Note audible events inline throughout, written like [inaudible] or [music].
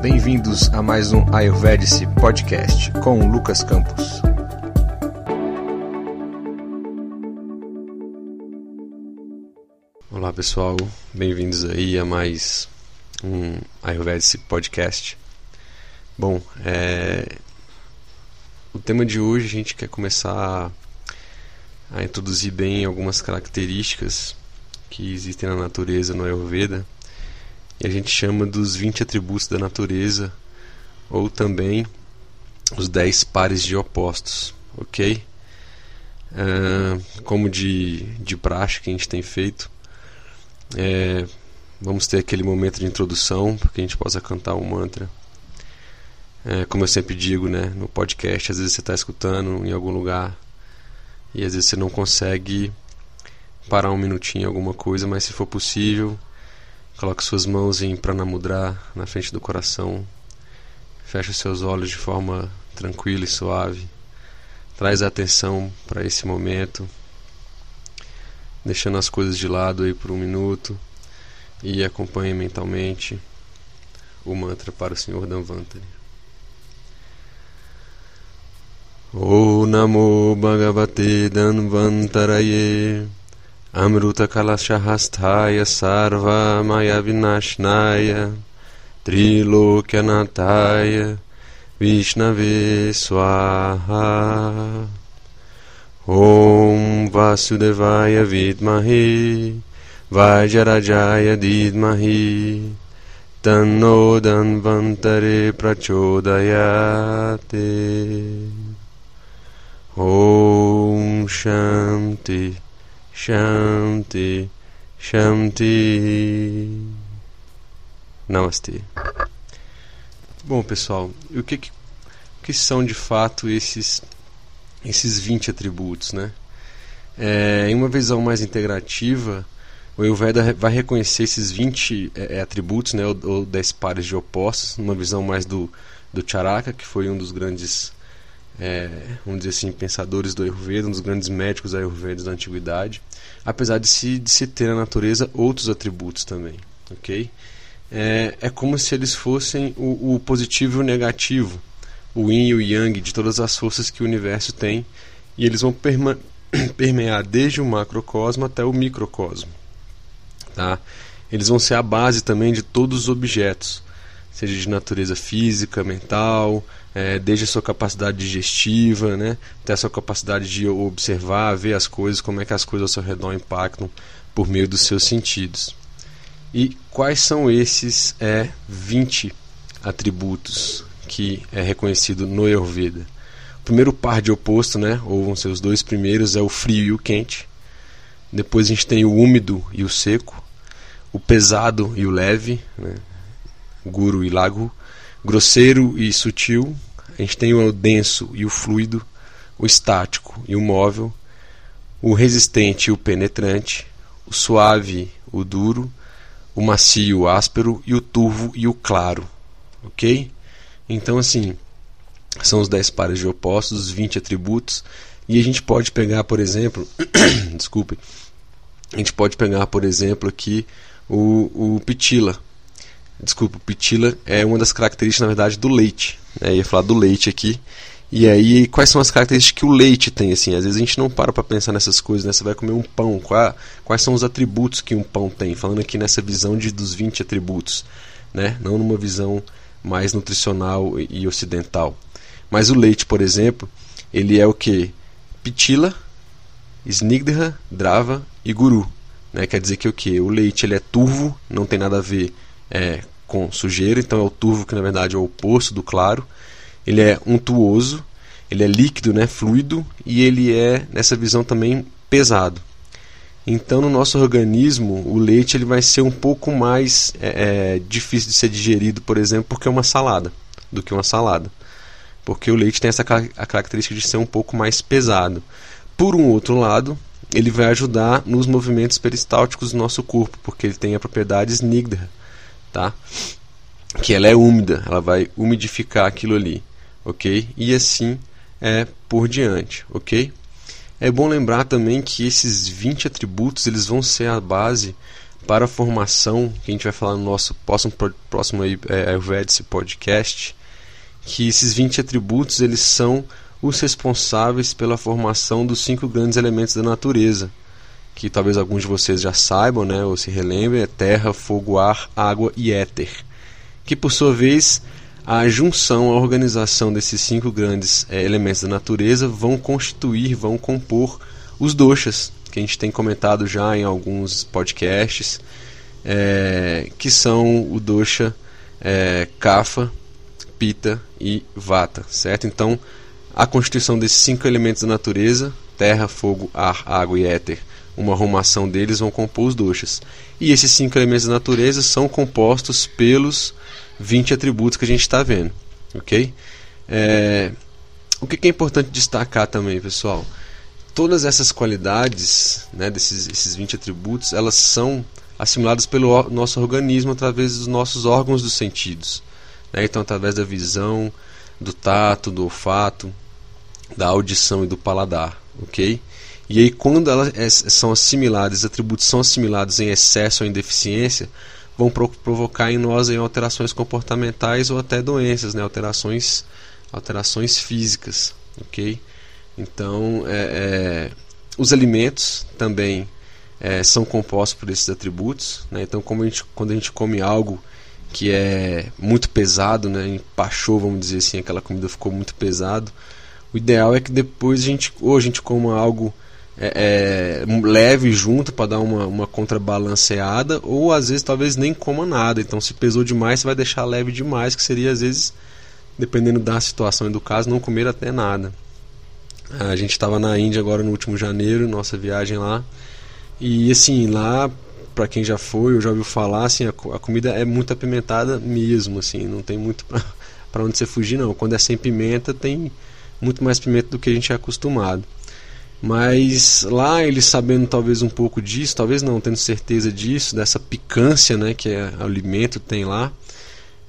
Bem-vindos a mais um Ayurvedic Podcast com Lucas Campos. Olá pessoal, bem-vindos aí a mais um Ayurvedic Podcast. Bom, é... o tema de hoje a gente quer começar a introduzir bem algumas características que existem na natureza no Ayurveda e a gente chama dos 20 atributos da natureza ou também os 10 pares de opostos, ok? Uh, como de, de praxe que a gente tem feito, é, vamos ter aquele momento de introdução para que a gente possa cantar um mantra. É, como eu sempre digo né, no podcast, às vezes você está escutando em algum lugar e às vezes você não consegue parar um minutinho em alguma coisa, mas se for possível, coloque suas mãos em pranamudra na frente do coração, feche seus olhos de forma tranquila e suave, traz a atenção para esse momento deixando as coisas de lado aí por um minuto e acompanhe mentalmente o mantra para o Senhor Danvantari. O Namo Bhagavate Danvantaraye Amruta Kalashahastaya Sarva Maya Vinashnaya Trilokyanataya Vishnave Swaha Om Vasudevaya Vidmahi Vajrajaya Didmahi Tanno Danvantare Prachodayate Om Shanti Shanti Namastê. Bom, pessoal, o que, que, que são de fato esses esses 20 atributos. Né? É, em uma visão mais integrativa, o Ayurveda vai reconhecer esses 20 é, é, atributos, né, ou, ou 10 pares de opostos, numa visão mais do, do Charaka, que foi um dos grandes, é, vamos dizer assim, pensadores do Ayurveda, um dos grandes médicos Ayurvedas da antiguidade, apesar de se, de se ter na natureza outros atributos também. ok? É, é como se eles fossem o, o positivo e o negativo o yin e o yang de todas as forças que o universo tem e eles vão [coughs] permear desde o macrocosmo até o microcosmo. Tá? Eles vão ser a base também de todos os objetos, seja de natureza física, mental, é, desde a sua capacidade digestiva, né, até a sua capacidade de observar, ver as coisas, como é que as coisas ao seu redor impactam por meio dos seus sentidos. E quais são esses é, 20 atributos que é reconhecido no Ayurveda. O primeiro par de oposto, né, ou vão ser os dois primeiros, é o frio e o quente. Depois a gente tem o úmido e o seco, o pesado e o leve, né, guru e lago, grosseiro e sutil. A gente tem o denso e o fluido, o estático e o móvel, o resistente e o penetrante, o suave, o duro, o macio, o áspero e o turvo e o claro, ok? Então, assim, são os 10 pares de opostos, os 20 atributos. E a gente pode pegar, por exemplo, [coughs] desculpe, a gente pode pegar, por exemplo, aqui o, o pitila. Desculpa, pitila é uma das características, na verdade, do leite. Né? Ia falar do leite aqui. E aí, quais são as características que o leite tem? Assim, às vezes a gente não para para pensar nessas coisas, né? Você vai comer um pão, qual, quais são os atributos que um pão tem? Falando aqui nessa visão de, dos 20 atributos, né? Não numa visão mais nutricional e ocidental. Mas o leite, por exemplo, ele é o que? Pitila, Snigdha, Drava e Guru. Né? Quer dizer que o que? O leite ele é turvo, não tem nada a ver é, com sujeira, então é o turvo que na verdade é o oposto do claro. Ele é untuoso, ele é líquido, né, fluido, e ele é, nessa visão também, pesado. Então, no nosso organismo, o leite ele vai ser um pouco mais é, é, difícil de ser digerido, por exemplo, porque é uma salada, do que uma salada. Porque o leite tem essa a característica de ser um pouco mais pesado. Por um outro lado, ele vai ajudar nos movimentos peristálticos do nosso corpo, porque ele tem a propriedade snigdha, tá? Que ela é úmida, ela vai umidificar aquilo ali, ok? E assim é por diante, ok? É bom lembrar também que esses 20 atributos eles vão ser a base para a formação, que a gente vai falar no nosso próximo, próximo é, Ayurvedic podcast, que esses 20 atributos eles são os responsáveis pela formação dos cinco grandes elementos da natureza, que talvez alguns de vocês já saibam, né, ou se relembrem, é terra, fogo, ar, água e éter, que por sua vez a junção, a organização desses cinco grandes é, elementos da natureza vão constituir, vão compor os doshas, que a gente tem comentado já em alguns podcasts, é, que são o dosha é, Kapha, Pita e Vata, certo? Então, a constituição desses cinco elementos da natureza, terra, fogo, ar, água e éter, uma arrumação deles vão compor os doshas. E esses cinco elementos da natureza são compostos pelos 20 atributos que a gente está vendo, ok? É, o que é importante destacar também, pessoal? todas essas qualidades, né, desses esses 20 atributos, elas são assimiladas pelo nosso organismo através dos nossos órgãos dos sentidos. Né? Então, através da visão, do tato, do olfato, da audição e do paladar, ok? E aí, quando elas é, são assimiladas, atributos são assimilados em excesso ou em deficiência, vão pro provocar em nós aí, alterações comportamentais ou até doenças, né? alterações, alterações físicas, ok? Então, é, é, os alimentos também é, são compostos por esses atributos. Né? Então, a gente, quando a gente come algo que é muito pesado, né? empachou, vamos dizer assim, aquela comida ficou muito pesado, o ideal é que depois a gente, ou a gente coma algo é, é, leve junto para dar uma, uma contrabalanceada, ou às vezes talvez nem coma nada. Então, se pesou demais, você vai deixar leve demais, que seria às vezes, dependendo da situação e do caso, não comer até nada. A gente estava na Índia agora no último janeiro, nossa viagem lá. E assim, lá, para quem já foi ou já ouviu falar, assim, a, a, comida é muito apimentada mesmo, assim, não tem muito para onde você fugir não. Quando é sem pimenta, tem muito mais pimenta do que a gente é acostumado. Mas lá eles sabendo talvez um pouco disso, talvez não, tendo certeza disso, dessa picância né, que é, o alimento tem lá,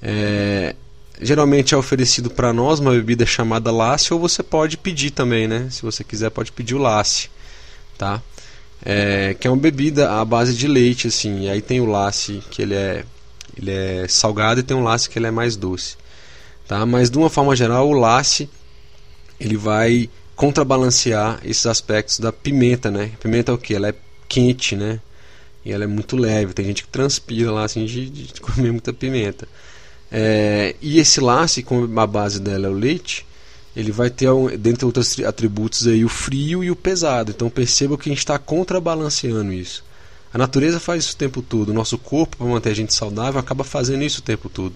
é, geralmente é oferecido para nós uma bebida chamada lasse ou você pode pedir também, né? Se você quiser pode pedir o lasse, tá? É, que é uma bebida à base de leite assim. E aí tem o lasse que ele é ele é salgado e tem um lasse que ele é mais doce, tá? Mas de uma forma geral o lasse ele vai contrabalancear esses aspectos da pimenta, né? Pimenta é o que? Ela é quente, né? E ela é muito leve. Tem gente que transpira lá assim de, de comer muita pimenta. É, e esse lace, como a base dela é o leite, ele vai ter, dentre outros atributos, aí, o frio e o pesado. Então perceba que a gente está contrabalanceando isso. A natureza faz isso o tempo todo. O nosso corpo, para manter a gente saudável, acaba fazendo isso o tempo todo.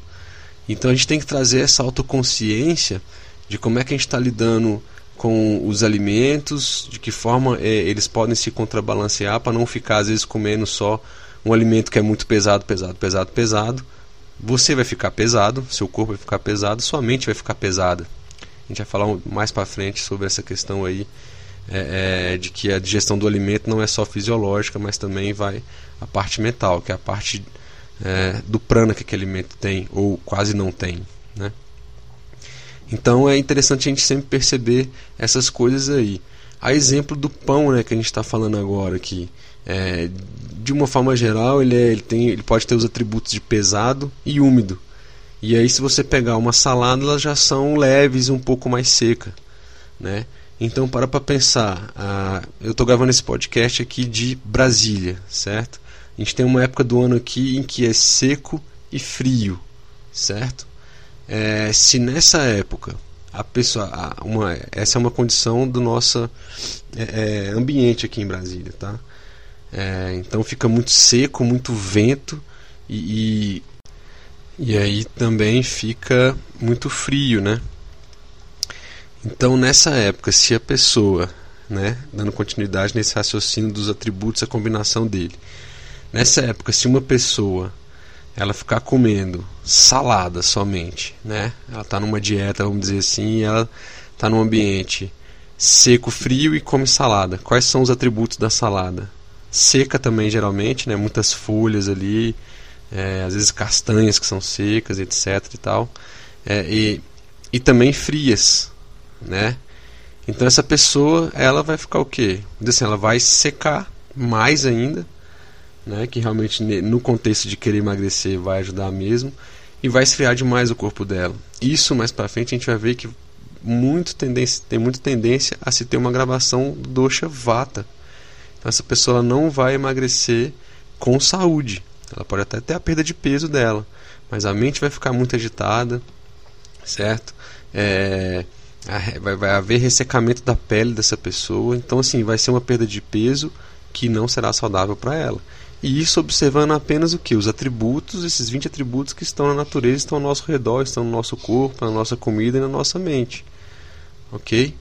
Então a gente tem que trazer essa autoconsciência de como é que a gente está lidando com os alimentos, de que forma é, eles podem se contrabalancear para não ficar às vezes comendo só um alimento que é muito pesado, pesado, pesado, pesado, você vai ficar pesado, seu corpo vai ficar pesado, sua mente vai ficar pesada. A gente vai falar mais para frente sobre essa questão aí é, é, de que a digestão do alimento não é só fisiológica, mas também vai a parte mental, que é a parte do prana que aquele alimento tem ou quase não tem, né? Então é interessante a gente sempre perceber essas coisas aí. A exemplo do pão, né, que a gente está falando agora aqui. É, de uma forma geral, ele, é, ele, tem, ele pode ter os atributos de pesado e úmido. E aí, se você pegar uma salada, elas já são leves e um pouco mais seca, né? Então, para para pensar. Ah, eu estou gravando esse podcast aqui de Brasília, certo? A gente tem uma época do ano aqui em que é seco e frio, certo? É, se nessa época a pessoa, uma, essa é uma condição do nosso é, é, ambiente aqui em Brasília, tá? É, então fica muito seco, muito vento e, e, e aí também fica muito frio, né? Então nessa época, se a pessoa, né, dando continuidade nesse raciocínio dos atributos, a combinação dele, nessa época, se uma pessoa ela ficar comendo salada somente, né? Ela está numa dieta, vamos dizer assim, ela está num ambiente seco, frio e come salada. Quais são os atributos da salada? seca também geralmente, né? Muitas folhas ali, é, às vezes castanhas que são secas, etc e tal, é, e, e também frias, né? Então essa pessoa, ela vai ficar o quê? Assim, ela vai secar mais ainda, né, que realmente no contexto de querer emagrecer vai ajudar mesmo, e vai esfriar demais o corpo dela. Isso mais para frente a gente vai ver que muito tendência, tem muita tendência a se ter uma gravação dosha vata. Então essa pessoa não vai emagrecer com saúde. Ela pode até ter a perda de peso dela, mas a mente vai ficar muito agitada, certo? É, vai, vai haver ressecamento da pele dessa pessoa, então assim vai ser uma perda de peso que não será saudável para ela. E isso observando apenas o que? Os atributos, esses 20 atributos que estão na natureza, estão ao nosso redor, estão no nosso corpo, na nossa comida e na nossa mente. Ok?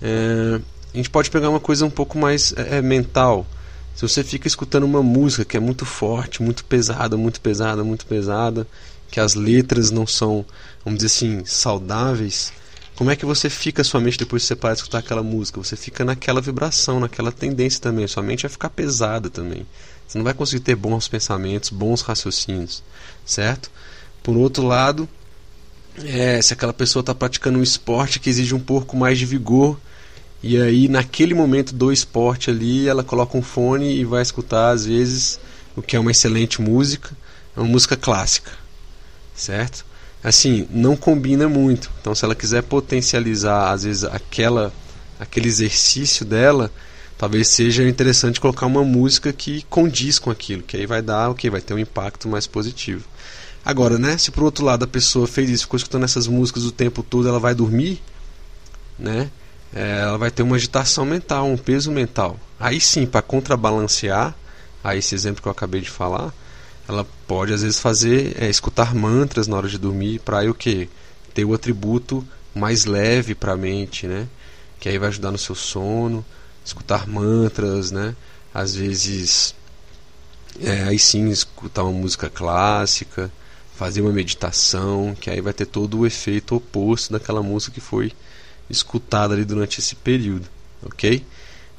É, a gente pode pegar uma coisa um pouco mais é, é, mental. Se você fica escutando uma música que é muito forte, muito pesada, muito pesada, muito pesada, que as letras não são, vamos dizer assim, saudáveis, como é que você fica sua mente depois de você parar de escutar aquela música? Você fica naquela vibração, naquela tendência também. Sua mente vai ficar pesada também. Você não vai conseguir ter bons pensamentos, bons raciocínios, certo? Por outro lado, é, se aquela pessoa está praticando um esporte que exige um pouco mais de vigor, e aí naquele momento do esporte ali, ela coloca um fone e vai escutar às vezes o que é uma excelente música, é uma música clássica, certo? Assim, não combina muito. Então, se ela quiser potencializar às vezes aquela aquele exercício dela, talvez seja interessante colocar uma música que condiz com aquilo, que aí vai dar o que vai ter um impacto mais positivo. Agora, né, se por outro lado a pessoa fez isso, ficou escutando essas músicas o tempo todo, ela vai dormir, né? É, ela vai ter uma agitação mental, um peso mental. Aí sim, para contrabalancear, aí esse exemplo que eu acabei de falar, ela pode às vezes fazer é, escutar mantras na hora de dormir para o que ter o atributo mais leve para a mente, né? Que aí vai ajudar no seu sono escutar mantras, né? Às vezes, é, aí sim, escutar uma música clássica, fazer uma meditação, que aí vai ter todo o efeito oposto daquela música que foi escutada ali durante esse período, ok?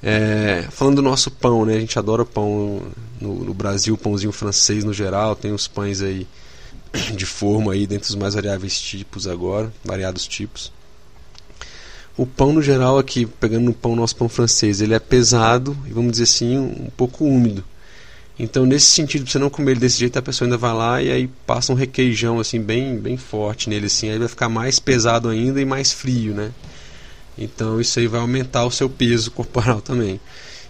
É, falando do nosso pão, né? A gente adora pão no, no Brasil, pãozinho francês no geral, tem os pães aí de forma aí dentre mais variáveis tipos agora, variados tipos. O pão no geral aqui, pegando no pão nosso pão francês, ele é pesado e vamos dizer assim, um pouco úmido. Então, nesse sentido, você não comer ele desse jeito, a pessoa ainda vai lá e aí passa um requeijão assim bem, bem forte nele assim, aí vai ficar mais pesado ainda e mais frio, né? Então, isso aí vai aumentar o seu peso corporal também.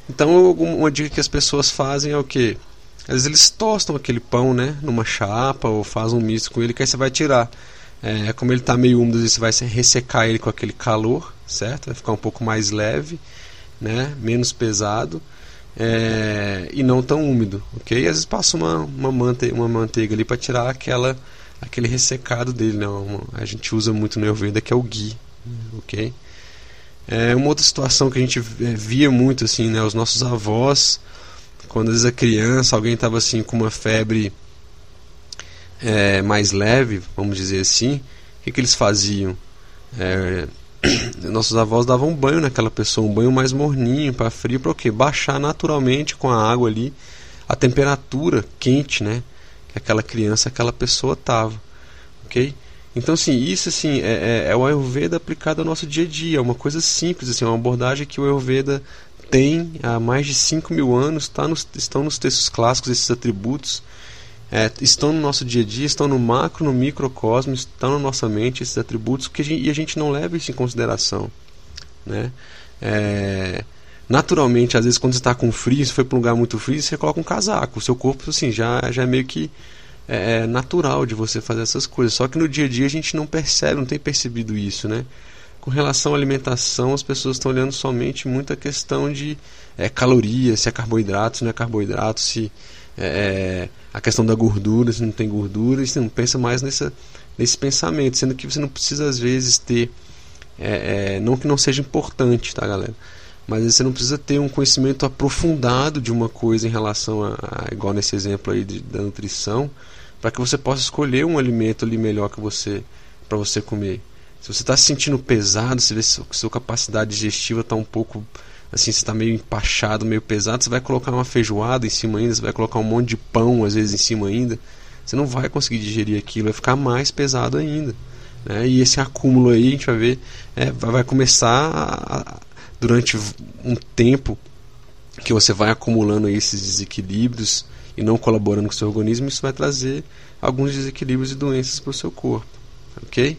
Então, uma dica que as pessoas fazem é o que? Às vezes eles tostam aquele pão, né, numa chapa ou fazem um misto com ele que aí você vai tirar. É, como ele está meio úmido, você vai ressecar ele com aquele calor, certo? Vai ficar um pouco mais leve, né? menos pesado é, e não tão úmido, ok? Às vezes passa uma, uma, mante uma manteiga ali para tirar aquela, aquele ressecado dele, né? Uma, a gente usa muito no Ayurveda que é o ghee, ok? É uma outra situação que a gente é, via muito assim, né? Os nossos avós, quando às vezes a criança, alguém estava assim com uma febre é, mais leve, vamos dizer assim, o que, que eles faziam? É, [clears throat] nossos avós davam um banho naquela pessoa, um banho mais morninho, para frio, para o quê? Baixar naturalmente com a água ali a temperatura quente, né? Que aquela criança, aquela pessoa tava, ok? Então, assim, isso assim, é, é, é o Ayurveda aplicado ao nosso dia a dia, é uma coisa simples, assim, é uma abordagem que o Ayurveda tem há mais de 5 mil anos, tá nos, estão nos textos clássicos esses atributos, é, estão no nosso dia a dia, estão no macro, no microcosmo, estão na nossa mente esses atributos que a gente, e a gente não leva isso em consideração. Né? É, naturalmente, às vezes, quando você está com frio, se foi para um lugar muito frio, você coloca um casaco. O seu corpo assim, já, já é meio que é, é, natural de você fazer essas coisas. Só que no dia a dia a gente não percebe, não tem percebido isso. Né? Com relação à alimentação, as pessoas estão olhando somente muito a questão de é, calorias, se é carboidrato, se não é carboidrato, se é, é, a questão da gordura, se não tem gordura, você não pensa mais nessa, nesse pensamento, sendo que você não precisa às vezes ter, é, é, não que não seja importante, tá galera? Mas você não precisa ter um conhecimento aprofundado de uma coisa em relação a, a igual nesse exemplo aí de, da nutrição, para que você possa escolher um alimento ali melhor que você para você comer. Se você está se sentindo pesado, se vê que sua capacidade digestiva está um pouco assim, você está meio empachado, meio pesado, você vai colocar uma feijoada em cima ainda, você vai colocar um monte de pão às vezes em cima ainda, você não vai conseguir digerir aquilo, vai ficar mais pesado ainda. Né? E esse acúmulo aí, a gente vai ver, é, vai começar a, durante um tempo que você vai acumulando esses desequilíbrios e não colaborando com o seu organismo, isso vai trazer alguns desequilíbrios e doenças para o seu corpo. Ok?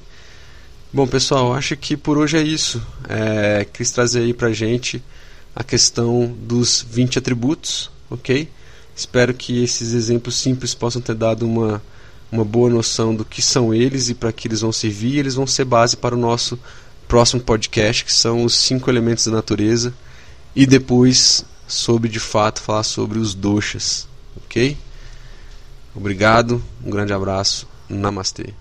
Bom, pessoal, acho que por hoje é isso. É, quis trazer aí para gente a questão dos 20 atributos, ok? Espero que esses exemplos simples possam ter dado uma, uma boa noção do que são eles e para que eles vão servir. Eles vão ser base para o nosso próximo podcast, que são os cinco elementos da natureza, e depois sobre de fato falar sobre os doshas, ok? Obrigado, um grande abraço, namastê.